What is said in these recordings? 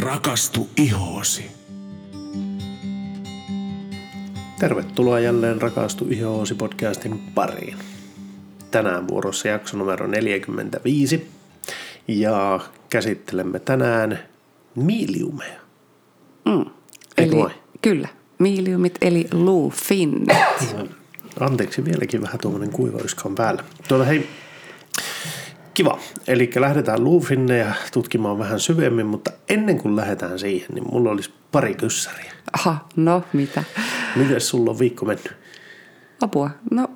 Rakastu ihoosi. Tervetuloa jälleen Rakastu ihoosi podcastin pariin. Tänään vuorossa jakso numero 45 ja käsittelemme tänään miiliumeja. Mm. Eli, vai? kyllä, miiliumit eli luufinnit. Anteeksi vieläkin vähän tuommoinen kuiva yskä on päällä. Tuota hei, kiva. Eli lähdetään luufinneja tutkimaan vähän syvemmin, mutta ennen kuin lähdetään siihen, niin mulla olisi pari kyssäriä. Aha, no mitä? Miten sulla on viikko mennyt? Apua? No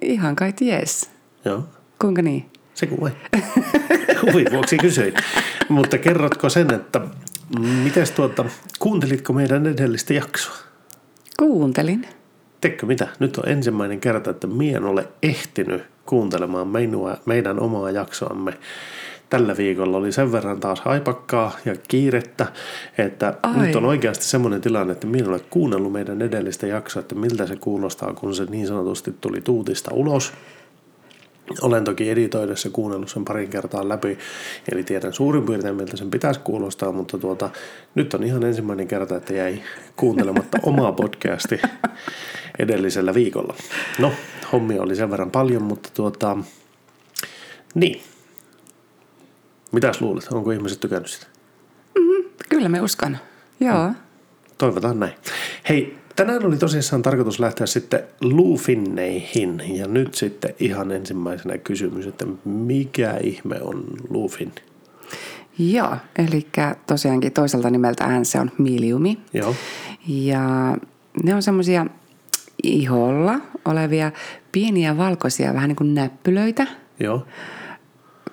ihan kai jees. Joo, Kuinka niin? se kun vai. Huvin vuoksi kysyin. Mutta kerrotko sen, että mites tuota, kuuntelitko meidän edellistä jaksoa? Kuuntelin. Teekö mitä? Nyt on ensimmäinen kerta, että mie en ole ehtinyt kuuntelemaan minua, meidän omaa jaksoamme. Tällä viikolla oli sen verran taas haipakkaa ja kiirettä, että Ai. Nyt on oikeasti semmoinen tilanne, että minä en ole kuunnellut meidän edellistä jaksoa, että miltä se kuulostaa, kun se niin sanotusti tuli tuutista ulos. Olen toki editoidessa kuunnellut sen parin kertaa läpi, eli tiedän suurin piirtein, miltä sen pitäisi kuulostaa, mutta tuota, nyt on ihan ensimmäinen kerta, että jäi kuuntelematta omaa podcasti edellisellä viikolla. No, hommia oli sen verran paljon, mutta tuota, niin. Mitäs luulet, onko ihmiset tykännyt sitä? Kyllä me uskon. Joo. Toivotaan näin. Hei, tänään oli tosissaan tarkoitus lähteä sitten luufinneihin. Ja nyt sitten ihan ensimmäisenä kysymys, että mikä ihme on luufin? Joo, eli tosiaankin toiselta nimeltään se on miiliumi. Joo, Ja ne on semmoisia iholla olevia pieniä valkoisia, vähän niin kuin näppylöitä, joo,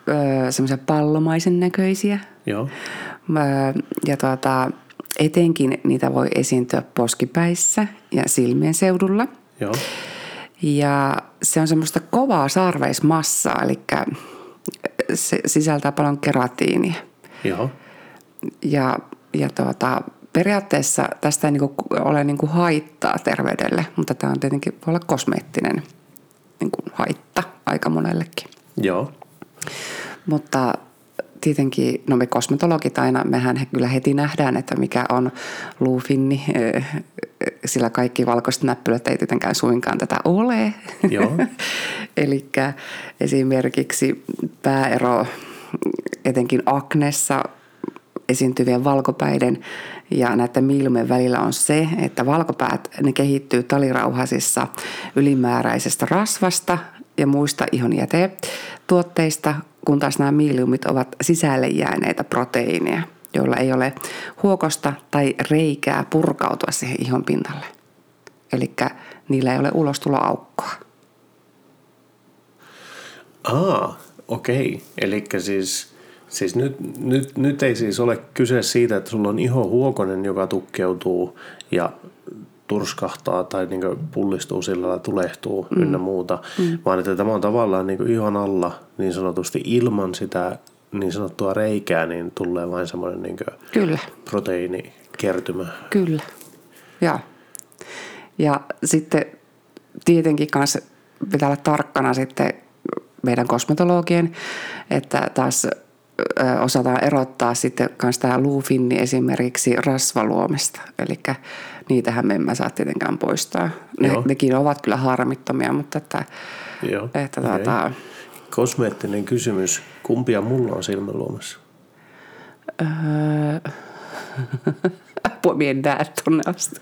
öö, semmoisia pallomaisen näköisiä. joo, Öö, Ja tuota, etenkin niitä voi esiintyä poskipäissä ja silmien seudulla. joo, Ja se on semmoista kovaa sarveismassaa, eli se sisältää paljon keratiinia. joo, Ja, ja tuota, periaatteessa tästä ei niinku ole niinku haittaa terveydelle, mutta tämä on tietenkin voi olla kosmeettinen niinku haitta aika monellekin. joo, Mutta tietenkin, no me kosmetologit aina, mehän kyllä heti nähdään, että mikä on luufinni, sillä kaikki valkoiset näppylät ei tietenkään suinkaan tätä ole. Joo. Eli esimerkiksi pääero etenkin aknessa esiintyvien valkopäiden ja näiden miilumien välillä on se, että valkopäät ne kehittyy talirauhasissa ylimääräisestä rasvasta ja muista ihonjätetuotteista, kun taas nämä miiliumit ovat sisälle jääneitä proteiineja, joilla ei ole huokosta tai reikää purkautua siihen ihon pinnalle. Eli niillä ei ole ulostuloaukkoa. Aa, okei. Eli siis, siis nyt, nyt, nyt ei siis ole kyse siitä, että sulla on iho huokonen, joka tukkeutuu ja turskahtaa tai niin pullistuu sillä lailla, tulehtuu mm. ynnä muuta, mm. vaan että tämä on tavallaan niin ihon alla niin sanotusti ilman sitä niin sanottua reikää, niin tulee vain semmoinen niin Kyllä. proteiinikertymä. Kyllä, ja Ja sitten tietenkin kanssa pitää olla tarkkana sitten meidän kosmetologien, että taas osataan erottaa sitten myös tämä luufinni esimerkiksi rasvaluomesta. Eli niitähän me emme saa tietenkään poistaa. Ne, Joo. nekin ovat kyllä harmittomia, mutta että, Joo, että okei. tuota, Kosmeettinen kysymys. Kumpia mulla on silmäluomassa? öö, apua tonne asti.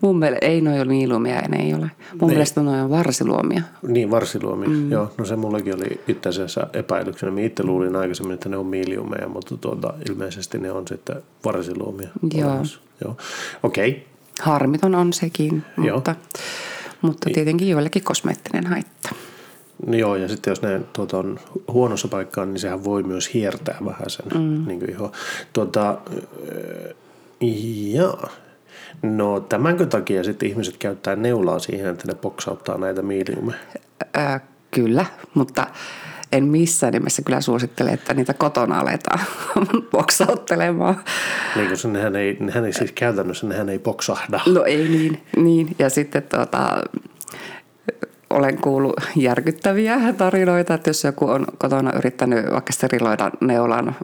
Mun mielestä ei noin ole niilumia, ne ei ole. Mun Ei. mielestä noin on varsiluomia. Niin, varsiluomia. Mm. Joo, no se mullakin oli itse asiassa epäilyksenä. Minä itse luulin aikaisemmin, että ne on miiliumeja, mutta tuota, ilmeisesti ne on sitten varsiluomia. Joo. olemassa. Joo. Okei, okay. Harmiton on sekin, Joo. mutta, mutta tietenkin joillekin kosmeettinen haitta. No joo, ja sitten jos ne tuota, on huonossa paikkaa, niin sehän voi myös hiertää vähän sen mm. niin kuin iho. Tuota, jaa. No tämänkö takia sitten ihmiset käyttää neulaa siihen, että ne poksauttaa näitä miiliumeja? Kyllä, mutta en missään nimessä kyllä suosittele, että niitä kotona aletaan boksauttelemaan. Niin kuin se, nehän ei, nehän ei siis käytännössä, nehän ei poksahda. No ei niin, niin. Ja sitten tota, olen kuullut järkyttäviä tarinoita, että jos joku on kotona yrittänyt vaikka steriloida neulan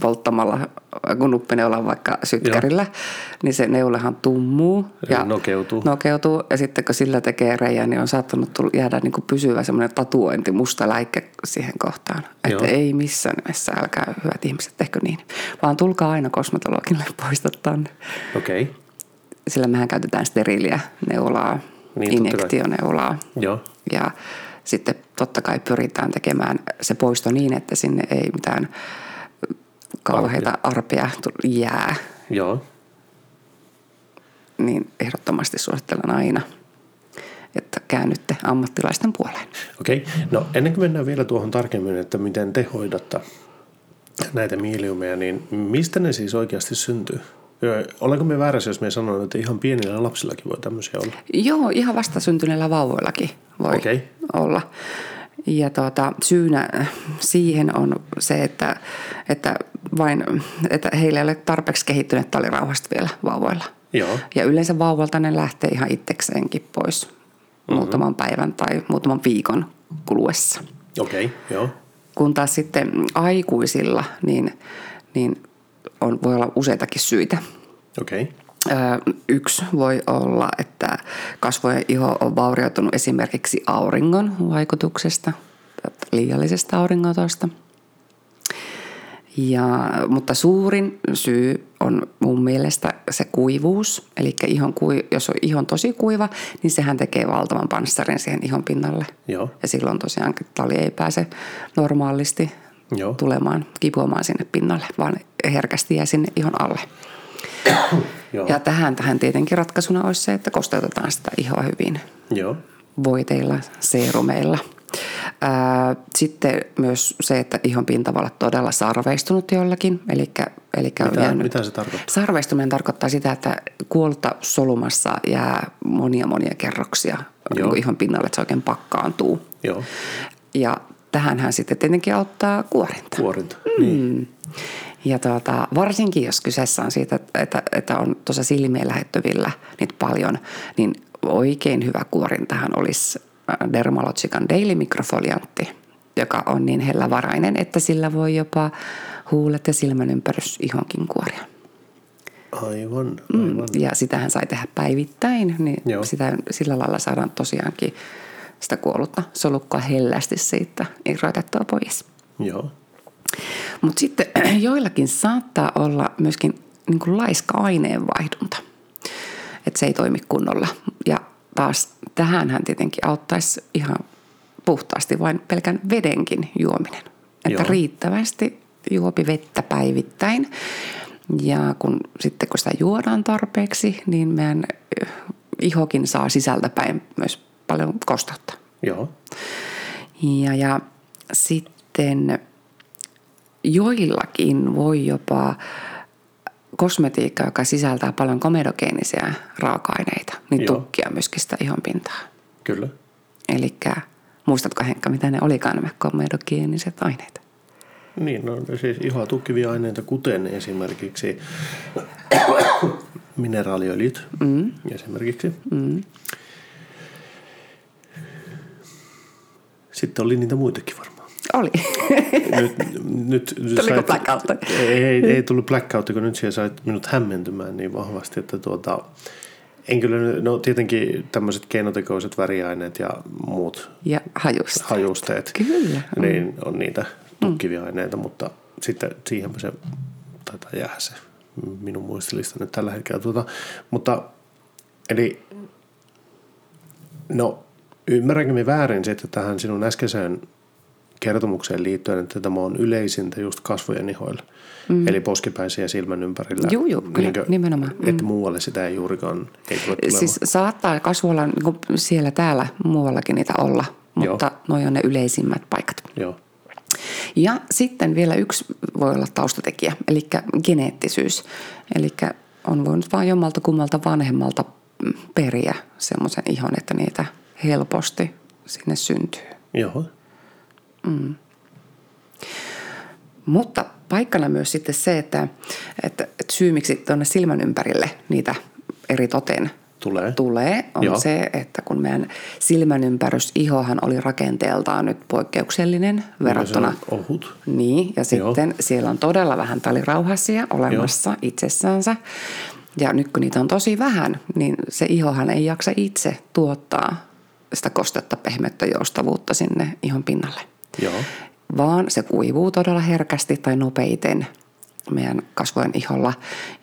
polttamalla kun nuppineula on vaikka sytkärillä, niin se neulehan tummuu Ja nokeutuu. nokeutuu. Ja sitten kun sillä tekee reijän, niin on saattanut tulla, jäädä niin kuin pysyvä semmoinen tatuointi, musta läikkä siihen kohtaan. Että Joo. ei missään nimessä, älkää hyvät ihmiset tehkö niin. Vaan tulkaa aina kosmetologille poistattaa. Okei, okay. Sillä mehän käytetään steriiliä neulaa, Niin, injektioneulaa. joo, Ja sitten totta kai pyritään tekemään se poisto niin, että sinne ei mitään kauheita arpia tu- jää. joo, Niin ehdottomasti suosittelen aina, että käännytte ammattilaisten puoleen. okei. Okay. No ennen kuin mennään vielä tuohon tarkemmin, että miten te hoidatte näitä mieliumeja, niin mistä ne siis oikeasti syntyy? Olenko me väärässä, jos me sanon, että ihan pienillä lapsillakin voi tämmöisiä olla? Joo, ihan vastasyntyneillä vauvoillakin voi Okei. olla. Ja tuota, syynä siihen on se, että, että, vain, että heillä ei ole tarpeeksi kehittynyt talirauhasta vielä vauvoilla. Joo, Ja yleensä vauvalta ne lähtee ihan itsekseenkin pois mm-hmm. muutaman päivän tai muutaman viikon kuluessa. okei, okay. joo, Kun taas sitten aikuisilla, niin, niin on, voi olla useitakin syitä. okei, okay. Yksi voi olla, että kasvojen iho on vaurioitunut esimerkiksi auringon vaikutuksesta, liiallisesta auringotosta. Ja, mutta suurin syy on mun mielestä se kuivuus. Eli ihon jos on ihon tosi kuiva, niin sehän tekee valtavan panssarin siihen ihon pinnalle. Joo. Ja silloin tosiaan tali ei pääse normaalisti Joo. tulemaan, kipuamaan sinne pinnalle, vaan herkästi jää sinne ihon alle. Joo. Ja tähän, tähän tietenkin ratkaisuna olisi se, että kosteutetaan sitä ihoa hyvin Joo. voiteilla, seerumeilla. Ää, Sitten myös se, että ihon pinta voi olla todella sarveistunut jollakin. Eli, eli on Mitä, jäänyt- mitä se tarkoittaa? Sarveistuminen tarkoittaa sitä, että kuolta solumassa jää monia monia kerroksia niin Joo. ihon pinnalle, että se oikein pakkaantuu. Joo, Ja tähänhän sitten tietenkin auttaa kuorinta. kuorinta. Mm. Niin. Ja tuota, varsinkin jos kyseessä on siitä, että, että on tuossa silmien lähettyvillä niitä paljon, niin oikein hyvä kuorintahan olisi äh, Dermalogican Daily Microfoliantti, joka on niin hellävarainen, että sillä voi jopa huulet ja silmän ympärys ihonkin kuoria. Aivan, Mm, aivan. ja sitähän sai tehdä päivittäin, niin Joo. sitä, sillä lailla saadaan tosiaankin sitä kuollutta solukkoa hellästi siitä irrotettua pois. Joo, Mutta sitten joillakin saattaa olla myöskin niin kuin laiska aineenvaihdunta, että se ei toimi kunnolla. Ja taas tähänhän tietenkin auttaisi ihan puhtaasti vain pelkän vedenkin juominen. Että Joo. riittävästi juopi vettä päivittäin. Ja kun, sitten kun sitä juodaan tarpeeksi, niin meidän ihokin saa sisältäpäin myös paljon kosteutta. joo, Ja, ja sitten joillakin voi jopa kosmetiikka, joka sisältää paljon komedogeenisia raaka-aineita, niin Joo. tukkia myöskin sitä ihonpintaa. kyllä. Eli muistatko Henkka, mitä ne olikaan nämä komedogeeniset aineet? Niin, no siis ihoa tukkivia aineita, kuten esimerkiksi mineraaliöljyt mm. esimerkiksi. Mm. Sitten oli niitä muitakin varmaan. Oli. Nyt, nyt, nyt Tuliko blackout? Ei, ei, ei tullut blackout, kun nyt siellä sait minut hämmentymään niin vahvasti, että tuota, en kyllä, no tietenkin tämmöiset keinotekoiset väriaineet ja muut ja hajusta. hajusteet, Kyllä. Mm. niin on niitä tukkivia aineita, mutta sitten siihenpä se taitaa jäädä se minun muistilista nyt tällä hetkellä. Tuota, mutta eli no ymmärränkö me väärin sitten tähän sinun äskeiseen kertomukseen liittyen, että tämä on yleisintä just kasvojen ihoilla. Mm. Eli poskipäisiä ja silmän ympärillä. Juu, juu, kyllä, nimenomaan. Että muualle sitä ei juurikaan ei tule tulemaan. Siis saattaa kasvoilla niin siellä täällä muuallakin niitä olla, mutta noi on ne yleisimmät paikat. Joo. Ja sitten vielä yksi voi olla taustatekijä, eli geneettisyys. Eli on voinut vain jommalta kummalta vanhemmalta mm, periä semmoisen ihon, että niitä helposti sinne syntyy. Joo. Mutta paikkana myös sitten se, että, että, että syy miksi tuonne silmän ympärille niitä eri toten Tulee. tulee, on Joo. se, että kun meidän silmän ihohan oli rakenteeltaan nyt poikkeuksellinen verrattuna ohut. Niin, ja Joo. sitten siellä on todella vähän talirauhasia olemassa Joo. itsessänsä. Ja nyt kun niitä on tosi vähän, niin se ihohan ei jaksa itse tuottaa sitä kostetta, pehmettä, joustavuutta sinne ihon pinnalle. Joo. Vaan se kuivuu todella herkästi tai nopeiten meidän kasvojen iholla.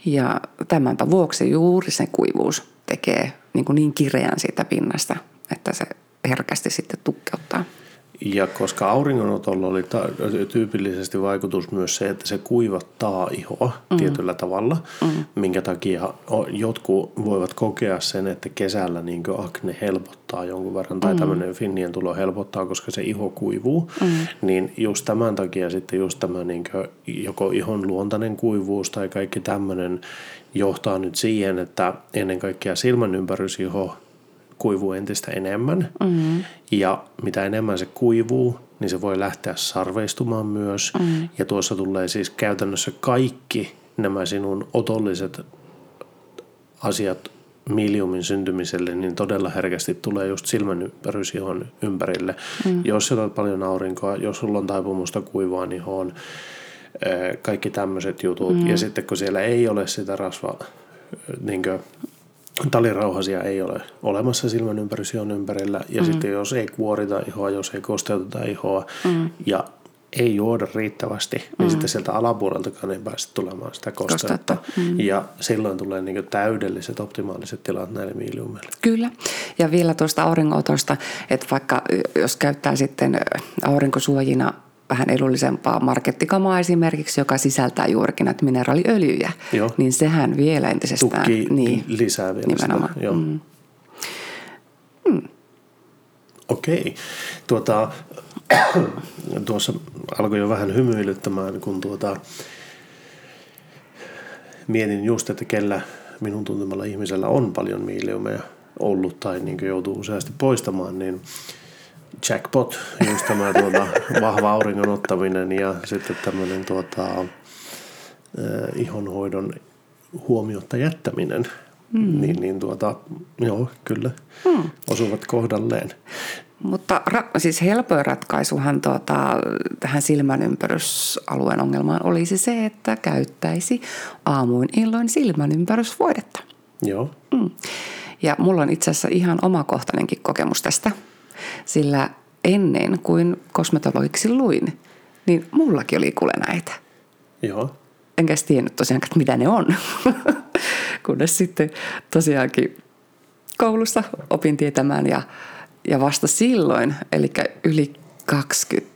Ja tämänpä vuoksi juuri se kuivuus tekee niin, kuin niin kireän siitä pinnasta, että se herkästi sitten tukkeuttaa. Ja koska auringonotolla oli ta- tyypillisesti vaikutus myös se, että se kuivattaa ihoa mm. tietyllä tavalla, mm. minkä takia jotkut voivat kokea sen, että kesällä niin akne helpottaa jonkun verran tai mm. tämmöinen finnien tulo helpottaa, koska se iho kuivuu, mm. niin just tämän takia sitten just tämä niin joko ihon luontainen kuivuus tai kaikki tämmöinen johtaa nyt siihen, että ennen kaikkea silmän ympärysiho kuivuu entistä enemmän. Mm-hmm. Ja mitä enemmän se kuivuu, niin se voi lähteä sarveistumaan myös. Mm-hmm. Ja tuossa tulee siis käytännössä kaikki nämä sinun otolliset asiat miliumin syntymiselle, niin todella herkästi tulee just silmän ympärysihon ympärille. Mm. Jos sä otat paljon aurinkoa, jos sulla on taipumusta kuivaan ihoon, kaikki tämmöiset jutut. Mm. Ja sitten kun siellä ei ole sitä rasva, niin talirauhasia ei ole olemassa silmän ympärysihon ympärillä. Ja mm. sitten jos ei kuorita ihoa, jos ei kosteuteta ihoa mm. ja ei juoda riittävästi, niin mm. sitten sieltä alapuoleltakaan ei pääse tulemaan sitä kosteutta. Mm. Ja silloin tulee niin täydelliset, optimaaliset tilat näille miiliumeille. Kyllä. Ja vielä tuosta auringotosta, että vaikka jos käyttää sitten aurinkosuojina vähän edullisempaa markettikamaa esimerkiksi, joka sisältää juurikin näitä mineraaliöljyjä, Joo. niin sehän vielä entisestään Tukkii niin, lisää vielä nimenomaan. sitä. Joo. Mm. Mm. Okei. Tuota, tuossa alkoi jo vähän hymyilyttämään, kun tuota, mietin just, että kellä minun tuntemalla ihmisellä on paljon miiliumeja ollut tai niin joutuu useasti poistamaan, niin jackpot, just tämä tuota, vahva auringon ottaminen ja sitten tämmöinen tuota, äh, ihonhoidon huomiotta jättäminen. Mm. Niin, niin tuota, joo, kyllä, mm. osuvat kohdalleen. Mutta ra- siis helpoin ratkaisuhan tuota, tähän silmänympärysalueen ongelmaan olisi se, että käyttäisi aamuin illoin silmänympärysvoidetta. Joo. Mm. Ja mulla on itse asiassa ihan omakohtainenkin kokemus tästä, sillä ennen kuin kosmetologiksi luin, niin mullakin oli kuule näitä. Joo. Enkä tiennyt tosiaan, että mitä ne on. Kunnes sitten tosiaankin koulussa opin tietämään ja, ja vasta silloin, eli yli 20,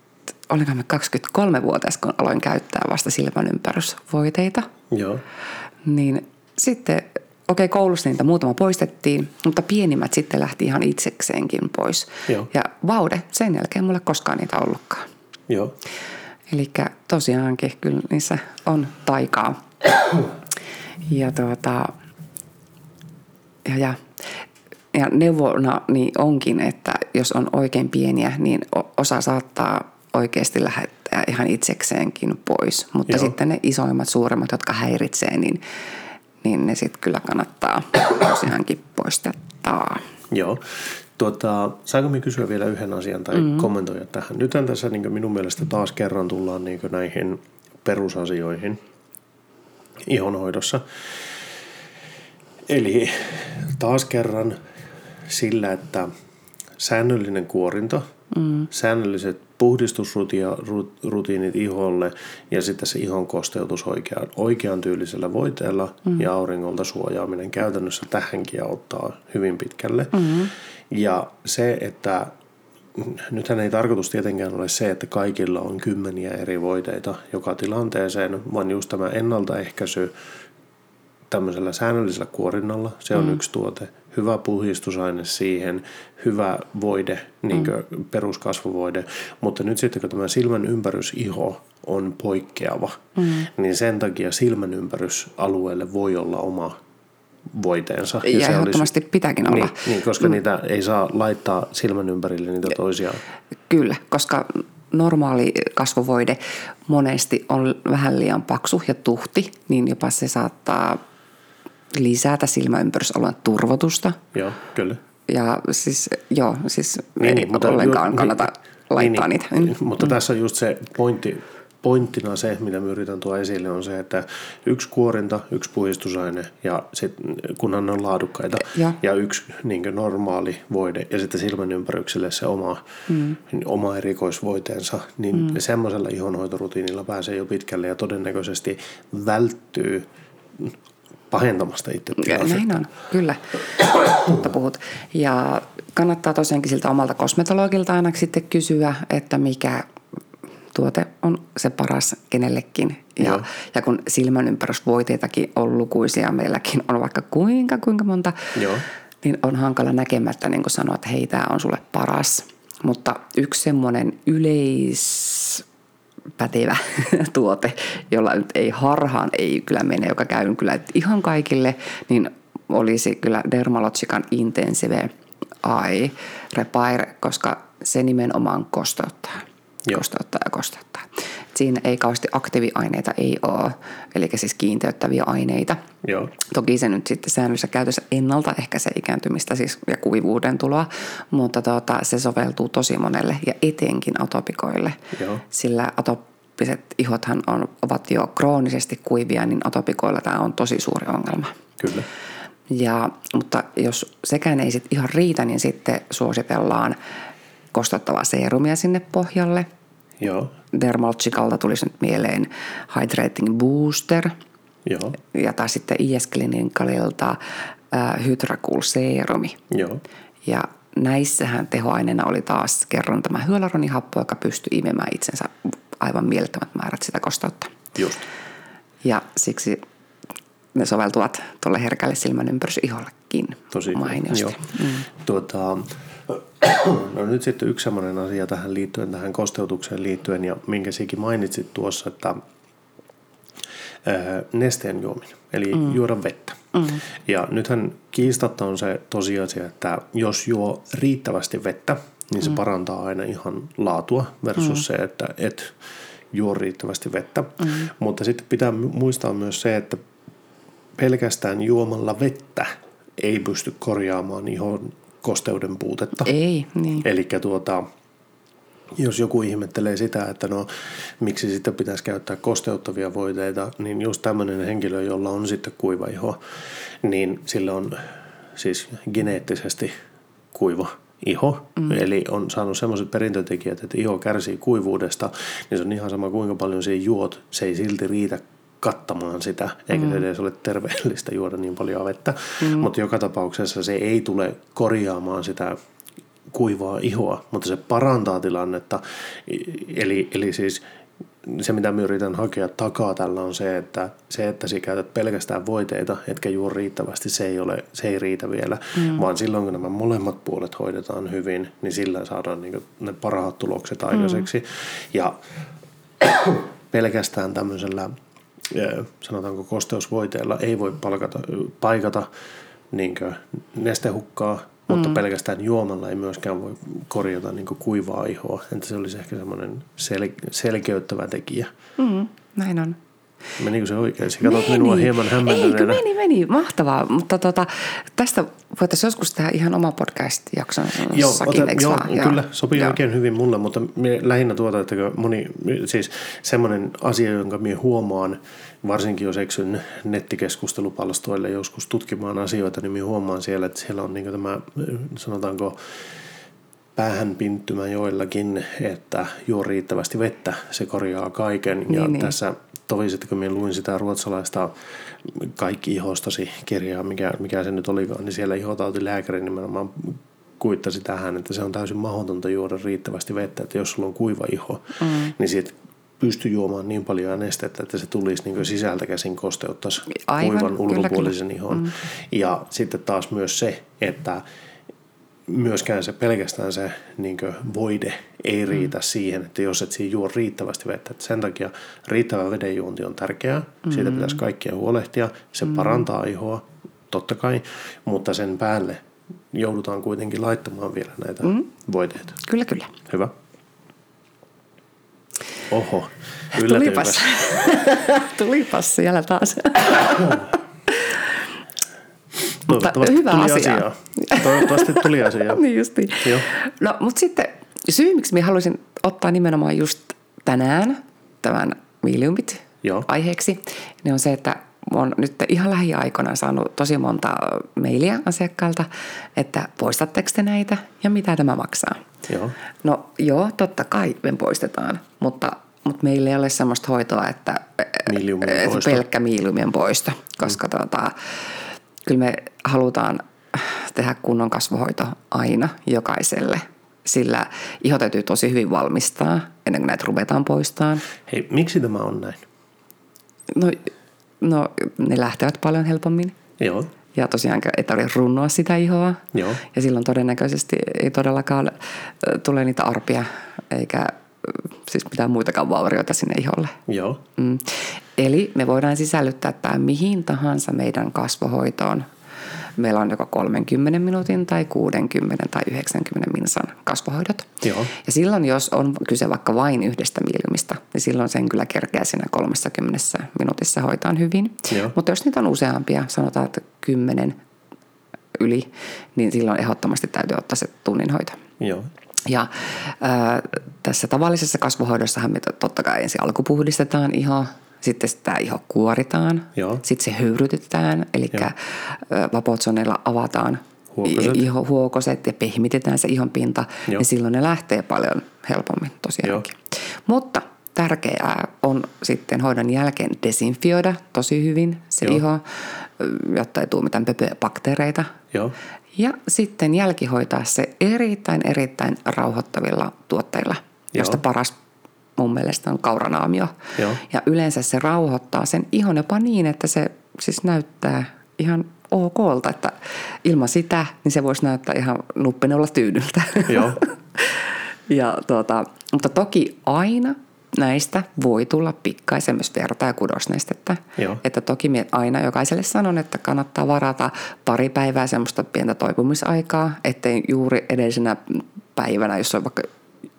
olinko mä 23-vuotias, kun aloin käyttää vasta silmänympärysvoiteita. Joo. Niin sitten okei, okay, koulussa niitä muutama poistettiin, mutta pienimmät sitten lähti ihan itsekseenkin pois. Joo. Ja vaude, sen jälkeen mulle koskaan niitä ollutkaan. Joo. Eli tosiaankin kyllä niissä on taikaa. ja tuota, ja, ja, ja neuvona niin onkin, että jos on oikein pieniä, niin osa saattaa oikeasti lähettää ihan itsekseenkin pois. Mutta Joo. sitten ne isoimmat, suuremmat, jotka häiritsee, niin niin ne sitten kyllä kannattaa tosiaankin poistettaa. Joo. Tuota, saanko minä kysyä vielä yhden asian tai mm-hmm. kommentoida tähän? Nythän tässä niin minun mielestä taas kerran tullaan niin näihin perusasioihin ihonhoidossa. Eli taas kerran sillä, että säännöllinen kuorinto, mm. säännölliset puhdistusrutiinit iholle ja sitten se ihon kosteutus oikean, oikean tyylisellä voiteella mm. ja auringolta suojaaminen käytännössä tähänkin auttaa hyvin pitkälle. Mm. Ja se, että nythän ei tarkoitus tietenkään ole se, että kaikilla on kymmeniä eri voiteita joka tilanteeseen, vaan just tämä ennaltaehkäisy tämmöisellä säännöllisellä kuorinnalla, se on mm. yksi tuote hyvä puhistusaine siihen, hyvä voide, niin mm. peruskasvovoide. Mutta nyt sitten kun tämä silmän ympärysiho on poikkeava, mm. niin sen takia silmän ympärysalueelle voi olla oma voiteensa. Ja, ja se ehdottomasti olisi, pitääkin olla. Niin, niin koska mm. niitä ei saa laittaa silmän ympärille niitä toisia. Kyllä, koska normaali kasvovoide monesti on vähän liian paksu ja tuhti, niin jopa se saattaa lisätä silmäympärysalueen turvotusta. Joo, kyllä. Ja siis, joo, siis Niin, ei niin, mutta ollenkaan ju- kannata niin, laittaa niin, niitä. Mm. Mutta tässä on just se pointti, pointtina se, mitä mä yritän tuoda esille, on se, että yksi kuorinta, yksi puhistusaine, ja sit, kunhan ne on laadukkaita, Joo. ja yksi niin normaali voide, ja sitten silmän ympärykselle se oma, mm. oma erikoisvoiteensa, niin mm. semmoisella ihonhoitorutiinilla pääsee jo pitkälle, ja todennäköisesti välttyy pahentamasta itse tilannetta. Näin on, kyllä. Mutta puhut. Ja kannattaa tosiaankin siltä omalta kosmetologilta aina sitten kysyä, että mikä tuote on se paras kenellekin. Ja, Joo. ja kun silmänympärysvoiteitakin on lukuisia, meilläkin on vaikka kuinka kuinka monta, Joo. niin on hankala näkemättä niin sanoa, että hei, tämä on sulle paras. Mutta yksi semmoinen yleispätevä tuote, jolla nyt ei harhaan ei kyllä mene, joka käy kyllä ihan kaikille, niin olisi kyllä Dermalogican Intensive Eye Repair, koska se nimenomaan kosteuttaa. Joo. Kosteuttaa ja kosteuttaa. Siinä ei kauheasti aktiiviaineita ei ole, eli siis kiinteyttäviä aineita. Joo. Toki se nyt sitten säännössä käytössä ennaltaehkäisee ikääntymistä siis ja kuivuuden tuloa, mutta tuota, se soveltuu tosi monelle ja etenkin atopikoille. Joo. Sillä atopiset ihothan on, ovat jo kroonisesti kuivia, niin atopikoilla tämä on tosi suuri ongelma. Kyllä. Ja, mutta jos sekään ei sit ihan riitä, niin sitten suositellaan kostottavaa seerumia sinne pohjalle. Joo. Dermalogicalta tulisi nyt mieleen Hydrating Booster – Joo. ja taas sitten IS Clinicalilta Hydracool Serumi. Joo. Ja näissähän tehoaineena oli taas kerran tämä hyaluronihappo, joka pystyi imemään itsensä aivan mielettömät määrät sitä kosteutta. Just. Ja siksi ne soveltuvat tuolle herkälle silmänympärysihollekin Tosi hyvä. mainiosti. Joo. Tuota, no nyt sitten yksi sellainen asia tähän liittyen, tähän kosteutukseen liittyen, ja minkä sinäkin mainitsit tuossa, että nesteen juominen, eli mm. juoda vettä. Mm. Ja nythän kiistatta on se tosiasia, että jos juo riittävästi vettä, niin se mm. parantaa aina ihan laatua versus mm. se, että et juo riittävästi vettä. Mm. Mutta sitten pitää muistaa myös se, että pelkästään juomalla vettä ei pysty korjaamaan ihon kosteuden puutetta. Ei, niin. Eli tuota, jos joku ihmettelee sitä, että no miksi sitten pitäisi käyttää kosteuttavia voiteita, niin just tämmöinen henkilö, jolla on sitten kuiva iho, niin sillä on siis geneettisesti kuiva iho, mm. eli on saanut semmoiset perintötekijät, että iho kärsii kuivuudesta, niin se on ihan sama kuinka paljon siihen juot, se ei silti riitä kattamaan sitä, eikä mm. se edes ole terveellistä juoda niin paljon vettä, mm. mutta joka tapauksessa se ei tule korjaamaan sitä kuivaa ihoa, mutta se parantaa tilannetta. Eli, eli siis se, mitä mä yritän hakea takaa tällä on se, että se, että sä käytät pelkästään voiteita, etkä juo riittävästi, se ei, ole, se ei riitä vielä, mm. vaan silloin, kun nämä molemmat puolet hoidetaan hyvin, niin sillä saadaan niin ne parhaat tulokset aikaiseksi. Mm. Ja pelkästään tämmöisellä, sanotaanko kosteusvoiteella, ei voi palkata, paikata niin nestehukkaa, mutta mm. pelkästään juomalla ei myöskään voi korjata niin kuivaa ihoa. Että se olisi ehkä semmoinen sel- selkeyttävä tekijä. Mm, näin on. Menikö se oikein? Sä katsot minua hieman hämmentyneenä. Ei, meni, meni. Mahtavaa. Mutta tota, tästä voitaisiin joskus tehdä ihan oma podcast-jakson Joo, sakin, ota, eikö joo, vaan? kyllä, sopii Joo. oikein hyvin mulle, mutta mie lähinnä tuota, että moni, siis semmoinen asia, jonka minä huomaan, varsinkin jos eksyn nettikeskustelupalstoille joskus tutkimaan asioita, niin minä huomaan siellä, että siellä on niin tämä, sanotaanko, päähän pinttymä joillakin, että juo riittävästi vettä, se korjaa kaiken. Niin, ja niin. tässä toiset, kun minä luin sitä ruotsalaista kaikki ihostasi kirjaa, mikä, mikä se nyt olikaan, niin siellä ihotautilääkäri nimenomaan kuittasi tähän, että se on täysin mahdotonta juoda riittävästi vettä, että jos sulla on kuiva iho, mm. niin sit pysty juomaan niin paljon nestettä, että se tulisi niin sisältä käsin kosteuttaisi Aivan, kuivan kyllä, ulkopuolisen kyllä. ihon. Mm. Ja sitten taas myös se, että myöskään se pelkästään se niin voide ei riitä mm. siihen, että jos et siinä juo riittävästi vettä. Että sen takia riittävä vedenjuonti on tärkeää. Mm. Siitä pitäisi kaikkien huolehtia. Se mm. parantaa ihoa, totta kai, mutta sen päälle joudutaan kuitenkin laittamaan vielä näitä mm. voiteita. Kyllä, kyllä. Hyvä. Oho, yllätyin Tulipas. Tulipas siellä taas. Toivottavasti hyvä tuli asia. asiaa. Toivottavasti tuli asiaa. niin justi. Joo. No, mutta sitten syy, miksi minä haluaisin ottaa nimenomaan just tänään tämän miliumit aiheeksi, niin on se, että olen nyt ihan lähiaikoina saanut tosi monta mailia asiakkailta, että poistatteko te näitä ja mitä tämä maksaa. Joo. No joo, totta kai me poistetaan, mutta, mutta meillä ei ole sellaista hoitoa, että, että pelkkä miiliumien poisto, koska mm. tota, kyllä me halutaan tehdä kunnon kasvohoito aina jokaiselle, sillä iho täytyy tosi hyvin valmistaa ennen kuin näitä ruvetaan poistamaan. Hei, miksi tämä on näin? No, no ne lähtevät paljon helpommin Joo. ja tosiaan ei tarvitse runnoa sitä ihoa. Joo. Ja silloin todennäköisesti ei todellakaan ö, tule niitä arpia eikä ö, siis mitään muitakaan vaurioita sinne iholle. Joo. Mm. Eli me voidaan sisällyttää tämä mihin tahansa meidän kasvohoitoon. Meillä on joko 30 minuutin tai 60 tai 90 minsan kasvohoidot. Joo. Ja silloin, jos on kyse vaikka vain yhdestä miljumista, niin silloin sen kyllä kerkeää siinä 30 minuutissa hoitaa hyvin. Joo. Mutta jos niitä on useampia, sanotaan, että 10 yli, niin silloin ehdottomasti täytyy ottaa se tunnin hoito. Joo. Ja ää, tässä tavallisessa kasvohoidossahan me to- totta kai ensin alkupuhdistetaan iho, sitten sitä iho kuoritaan, Joo. sitten se höyrytetään, eli Joo. vapotsoneilla avataan Huokoset. iho, huokoset ja pehmitetään se ihon pinta, Joo. ja silloin ne lähtee paljon helpommin tosiaankin. Mutta tärkeää on sitten hoidon jälkeen desinfioida tosi hyvin se Joo. iho, jotta ei tule mitään pöpöjä bakteereita. Joo. Ja sitten jälkihoitaa se erittäin, erittäin rauhoittavilla tuotteilla, Joo. josta paras mun mielestä on kauranaamio. Joo. Ja yleensä se rauhoittaa sen ihon jopa niin, että se siis näyttää ihan okolta, että ilman sitä, niin se voisi näyttää ihan nuppinella tyynyltä. Joo. ja tuota, mutta toki aina näistä voi tulla pikkaisen myös verta- ja kudosnestettä. Joo. Että toki minä aina jokaiselle sanon, että kannattaa varata pari päivää semmoista pientä toipumisaikaa, ettei juuri edellisenä päivänä, jos on vaikka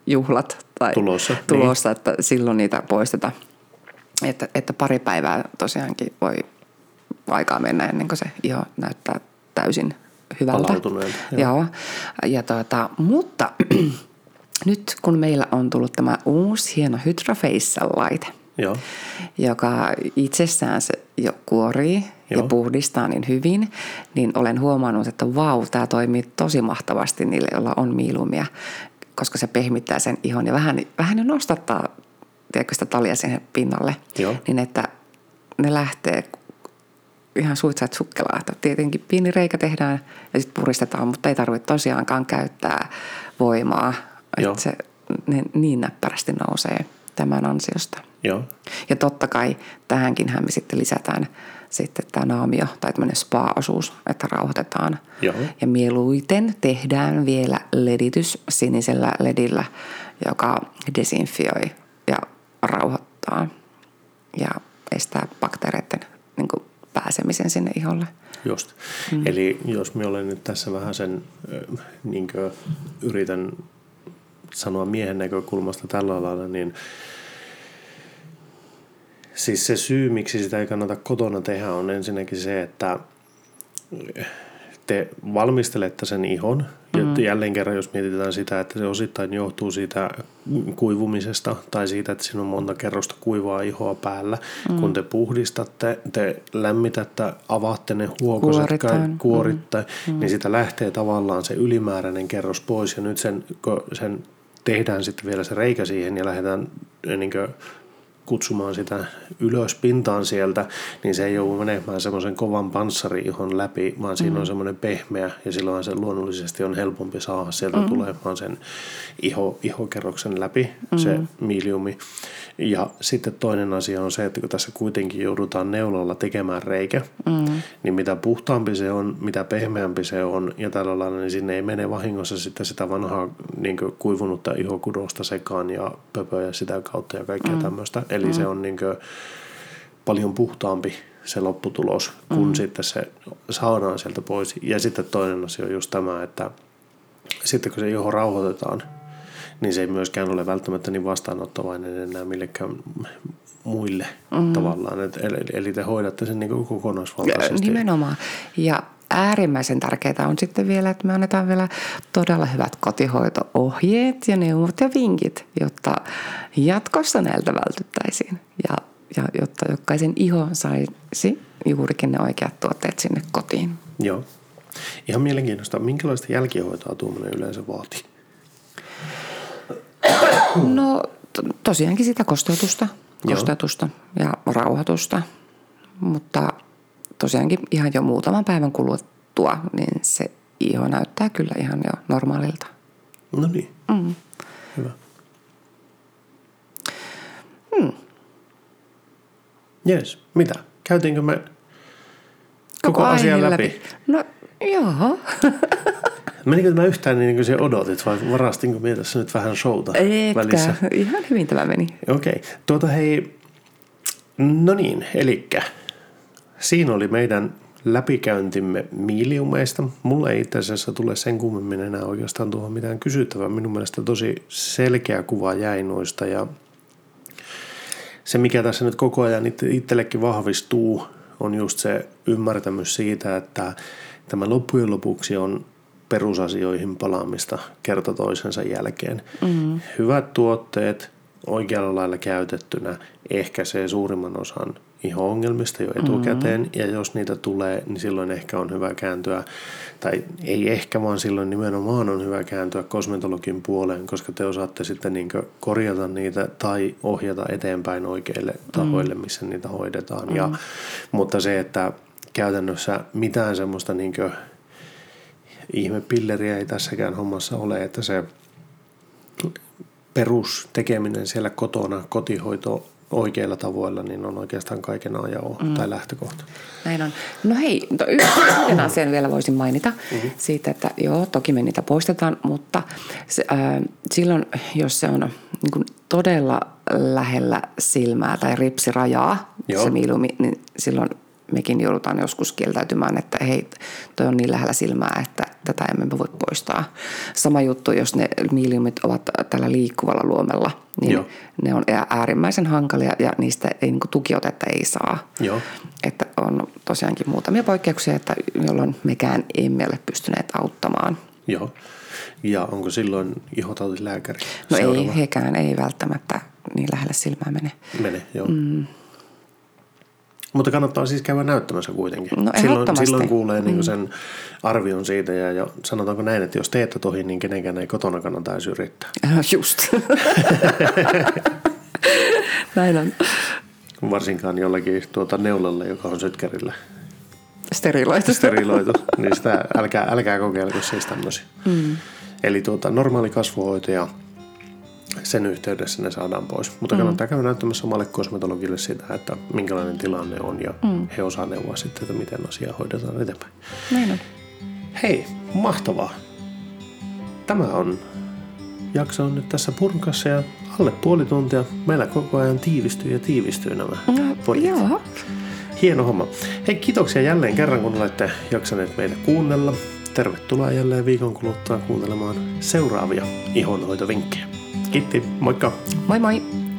juhlat tai Tulossa, niin. tulossa että silloin niitä poisteta. Että, että pari päivää tosiaankin voi aikaa mennä ennen kuin se iho näyttää täysin hyvältä. Joo. Joo. Ja tuota, mutta nyt kun meillä on tullut tämä uusi hieno Hydra Facial-laite, Joo. joka itsessään se jo kuorii ja Joo. puhdistaa niin hyvin, niin olen huomannut, että vau, tämä toimii tosi mahtavasti niille, joilla on miilumia, koska se pehmittää sen ihon ja vähän, vähän jo nostattaa tiedätkö, sitä talia siihen pinnalle, Joo. niin että ne lähtee ihan suitsat sukkelaa. Että tietenkin pieni reikä tehdään ja sitten puristetaan, mutta ei tarvitse tosiaankaan käyttää voimaa, Joo. että se ne niin näppärästi nousee tämän ansiosta. Joo. Ja totta kai tähänkin me sitten lisätään sitten tämä naamio tai tämmöinen spa-osuus, että rauhoitetaan. Joo. Ja mieluiten tehdään vielä leditys sinisellä ledillä, joka desinfioi ja rauhoittaa ja estää bakteereiden niin kuin pääsemisen sinne iholle. Just. Mm. Eli jos me olen nyt tässä vähän sen, niin yritän sanoa miehen näkökulmasta tällä lailla, niin siis se syy, miksi sitä ei kannata kotona tehdä, on ensinnäkin se, että te valmistelette sen ihon. Mm-hmm. Ja jälleen kerran, jos mietitään sitä, että se osittain johtuu siitä kuivumisesta tai siitä, että siinä on monta kerrosta kuivaa ihoa päällä. Mm-hmm. Kun te puhdistatte, te lämmitätte, avaatte ne huokoset, kuoritte, mm-hmm. niin sitä lähtee tavallaan se ylimääräinen kerros pois. Ja nyt sen, sen tehdään sitten vielä se reikä siihen ja lähdetään niin kuin, kutsumaan sitä ylös pintaan sieltä, niin se ei joudu menemään semmoisen kovan panssari-ihon läpi, vaan siinä mm. on semmoinen pehmeä ja silloin se luonnollisesti on helpompi saada sieltä mm. tulemaan sen iho, ihokerroksen läpi, mm. se miliumi. Ja sitten toinen asia on se, että kun tässä kuitenkin joudutaan neulolla tekemään reikä, mm. niin mitä puhtaampi se on, mitä pehmeämpi se on ja tällä lailla, niin sinne ei mene vahingossa sitten sitä vanhaa niin kuivunutta ihokudosta sekaan ja pöpöjä sitä kautta ja kaikkea mm. tämmöistä. Eli mm. se on niin kuin paljon puhtaampi se lopputulos, kun mm. sitten se saadaan sieltä pois. Ja sitten toinen asia on just tämä, että sitten kun se iho rauhoitetaan, niin se ei myöskään ole välttämättä niin vastaanottavainen enää millekään muille mm. tavallaan. Et, eli, eli te hoidatte sen niin kokonaisvaltaisesti. Nimenomaan. Ja äärimmäisen tärkeää on sitten vielä, että me annetaan vielä todella hyvät kotihoito-ohjeet ja neuvot ja vinkit, jotta jatkossa näiltä vältyttäisiin ja, ja jotta jokaisen iho saisi juurikin ne oikeat tuotteet sinne kotiin. Joo. Ihan mielenkiintoista. Minkälaista jälkihoitoa tuommoinen yleensä vaatii? No tosiaankin sitä kosteutusta, kosteutusta ja rauhoitusta, mutta tosiaankin ihan jo muutaman päivän kuluttua, niin se iho näyttää kyllä ihan jo normaalilta. No niin. Mm. Hyvä. Hmm. Jes, mitä? Käytiinkö me koko, koko asia läpi? läpi? No joo. Menikö tämä yhtään niin kuin se odotit vai varastinko minä tässä nyt vähän showta Etkä. välissä? ihan hyvin tämä meni. Okei, okay. tuota hei, no niin, elikkä siinä oli meidän läpikäyntimme miiliumeista. Mulle ei itse asiassa tule sen kummemmin enää oikeastaan tuohon mitään kysyttävää. Minun mielestä tosi selkeä kuva jäi noista ja se mikä tässä nyt koko ajan itsellekin vahvistuu on just se ymmärtämys siitä, että tämä loppujen lopuksi on perusasioihin palaamista kerta toisensa jälkeen. Mm-hmm. Hyvät tuotteet oikealla lailla käytettynä ehkäisee suurimman osan iho-ongelmista jo etukäteen, mm-hmm. ja jos niitä tulee, niin silloin ehkä on hyvä kääntyä, tai ei ehkä, vaan silloin nimenomaan on hyvä kääntyä kosmetologin puoleen, koska te osaatte sitten niin korjata niitä tai ohjata eteenpäin oikeille tahoille, mm-hmm. missä niitä hoidetaan. Mm-hmm. Ja, mutta se, että käytännössä mitään semmoista niin ihmepilleriä ei tässäkään hommassa ole, että se perustekeminen siellä kotona, kotihoito oikeilla tavoilla, niin on oikeastaan kaiken ajan mm. tai lähtökohta. Näin on. No hei, no yhden asian vielä voisin mainita mm-hmm. siitä, että joo, toki me niitä poistetaan, mutta se, äh, silloin, jos se on niin kuin todella lähellä silmää tai ripsirajaa, joo. se miilumi, niin silloin mekin joudutaan joskus kieltäytymään, että hei, toi on niin lähellä silmää, että tätä emme voi poistaa. Sama juttu, jos ne miiliumit ovat tällä liikkuvalla luomella, niin Joo. ne on äärimmäisen hankalia ja niistä ei, niin tukiotetta ei saa. Joo. Että on tosiaankin muutamia poikkeuksia, että jolloin mekään emme ole pystyneet auttamaan. Joo. Ja onko silloin ihotautilääkäri No seuraava? ei, hekään ei välttämättä niin lähelle silmää mene. Mene, joo. Mm. Mutta kannattaa siis käydä näyttämässä kuitenkin. No, silloin, silloin kuulee niin mm. sen arvion siitä ja jo, sanotaanko näin, että jos teette tohi, niin kenenkään ei kotona kannata edes yrittää. No just. näin on. Varsinkaan jollakin tuota neulalle, joka on sytkärillä. Steriloitu. Steriloitu. Niin sitä älkää, älkää kokeilko siis tämmöisiä. Mm. Eli tuota, normaali kasvuhoito ja sen yhteydessä ne saadaan pois. Mutta mm. kannattaa käydä näyttämässä omalle kosmetologille sitä, että minkälainen tilanne on ja mm. he osaa neuvoa sitten, että miten asiaa hoidetaan eteenpäin. Näin on. Hei, mahtavaa. Tämä on jakso on nyt tässä purkassa ja alle puoli tuntia meillä koko ajan tiivistyy ja tiivistyy nämä no, Joo. Hieno homma. Hei, kiitoksia jälleen kerran, kun olette jaksaneet meitä kuunnella. Tervetuloa jälleen viikon kuluttua kuuntelemaan seuraavia ihonhoitovinkkejä. Kiitti, moikka! Moi moi!